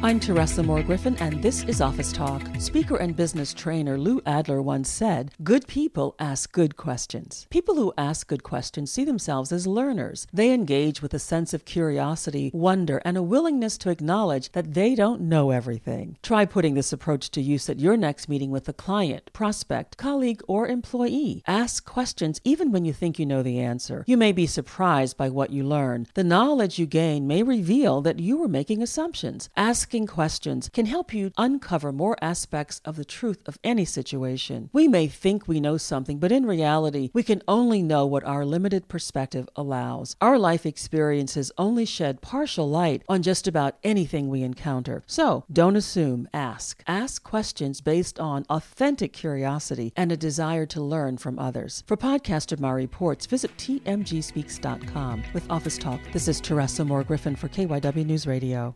I'm Teresa Moore Griffin, and this is Office Talk. Speaker and business trainer Lou Adler once said, Good people ask good questions. People who ask good questions see themselves as learners. They engage with a sense of curiosity, wonder, and a willingness to acknowledge that they don't know everything. Try putting this approach to use at your next meeting with a client, prospect, colleague, or employee. Ask questions even when you think you know the answer. You may be surprised by what you learn. The knowledge you gain may reveal that you were making assumptions. Ask asking questions can help you uncover more aspects of the truth of any situation. We may think we know something, but in reality, we can only know what our limited perspective allows. Our life experiences only shed partial light on just about anything we encounter. So don't assume, ask. Ask questions based on authentic curiosity and a desire to learn from others. For podcast of my reports, visit tmgspeaks.com. With Office Talk, this is Teresa Moore Griffin for KYW News Radio.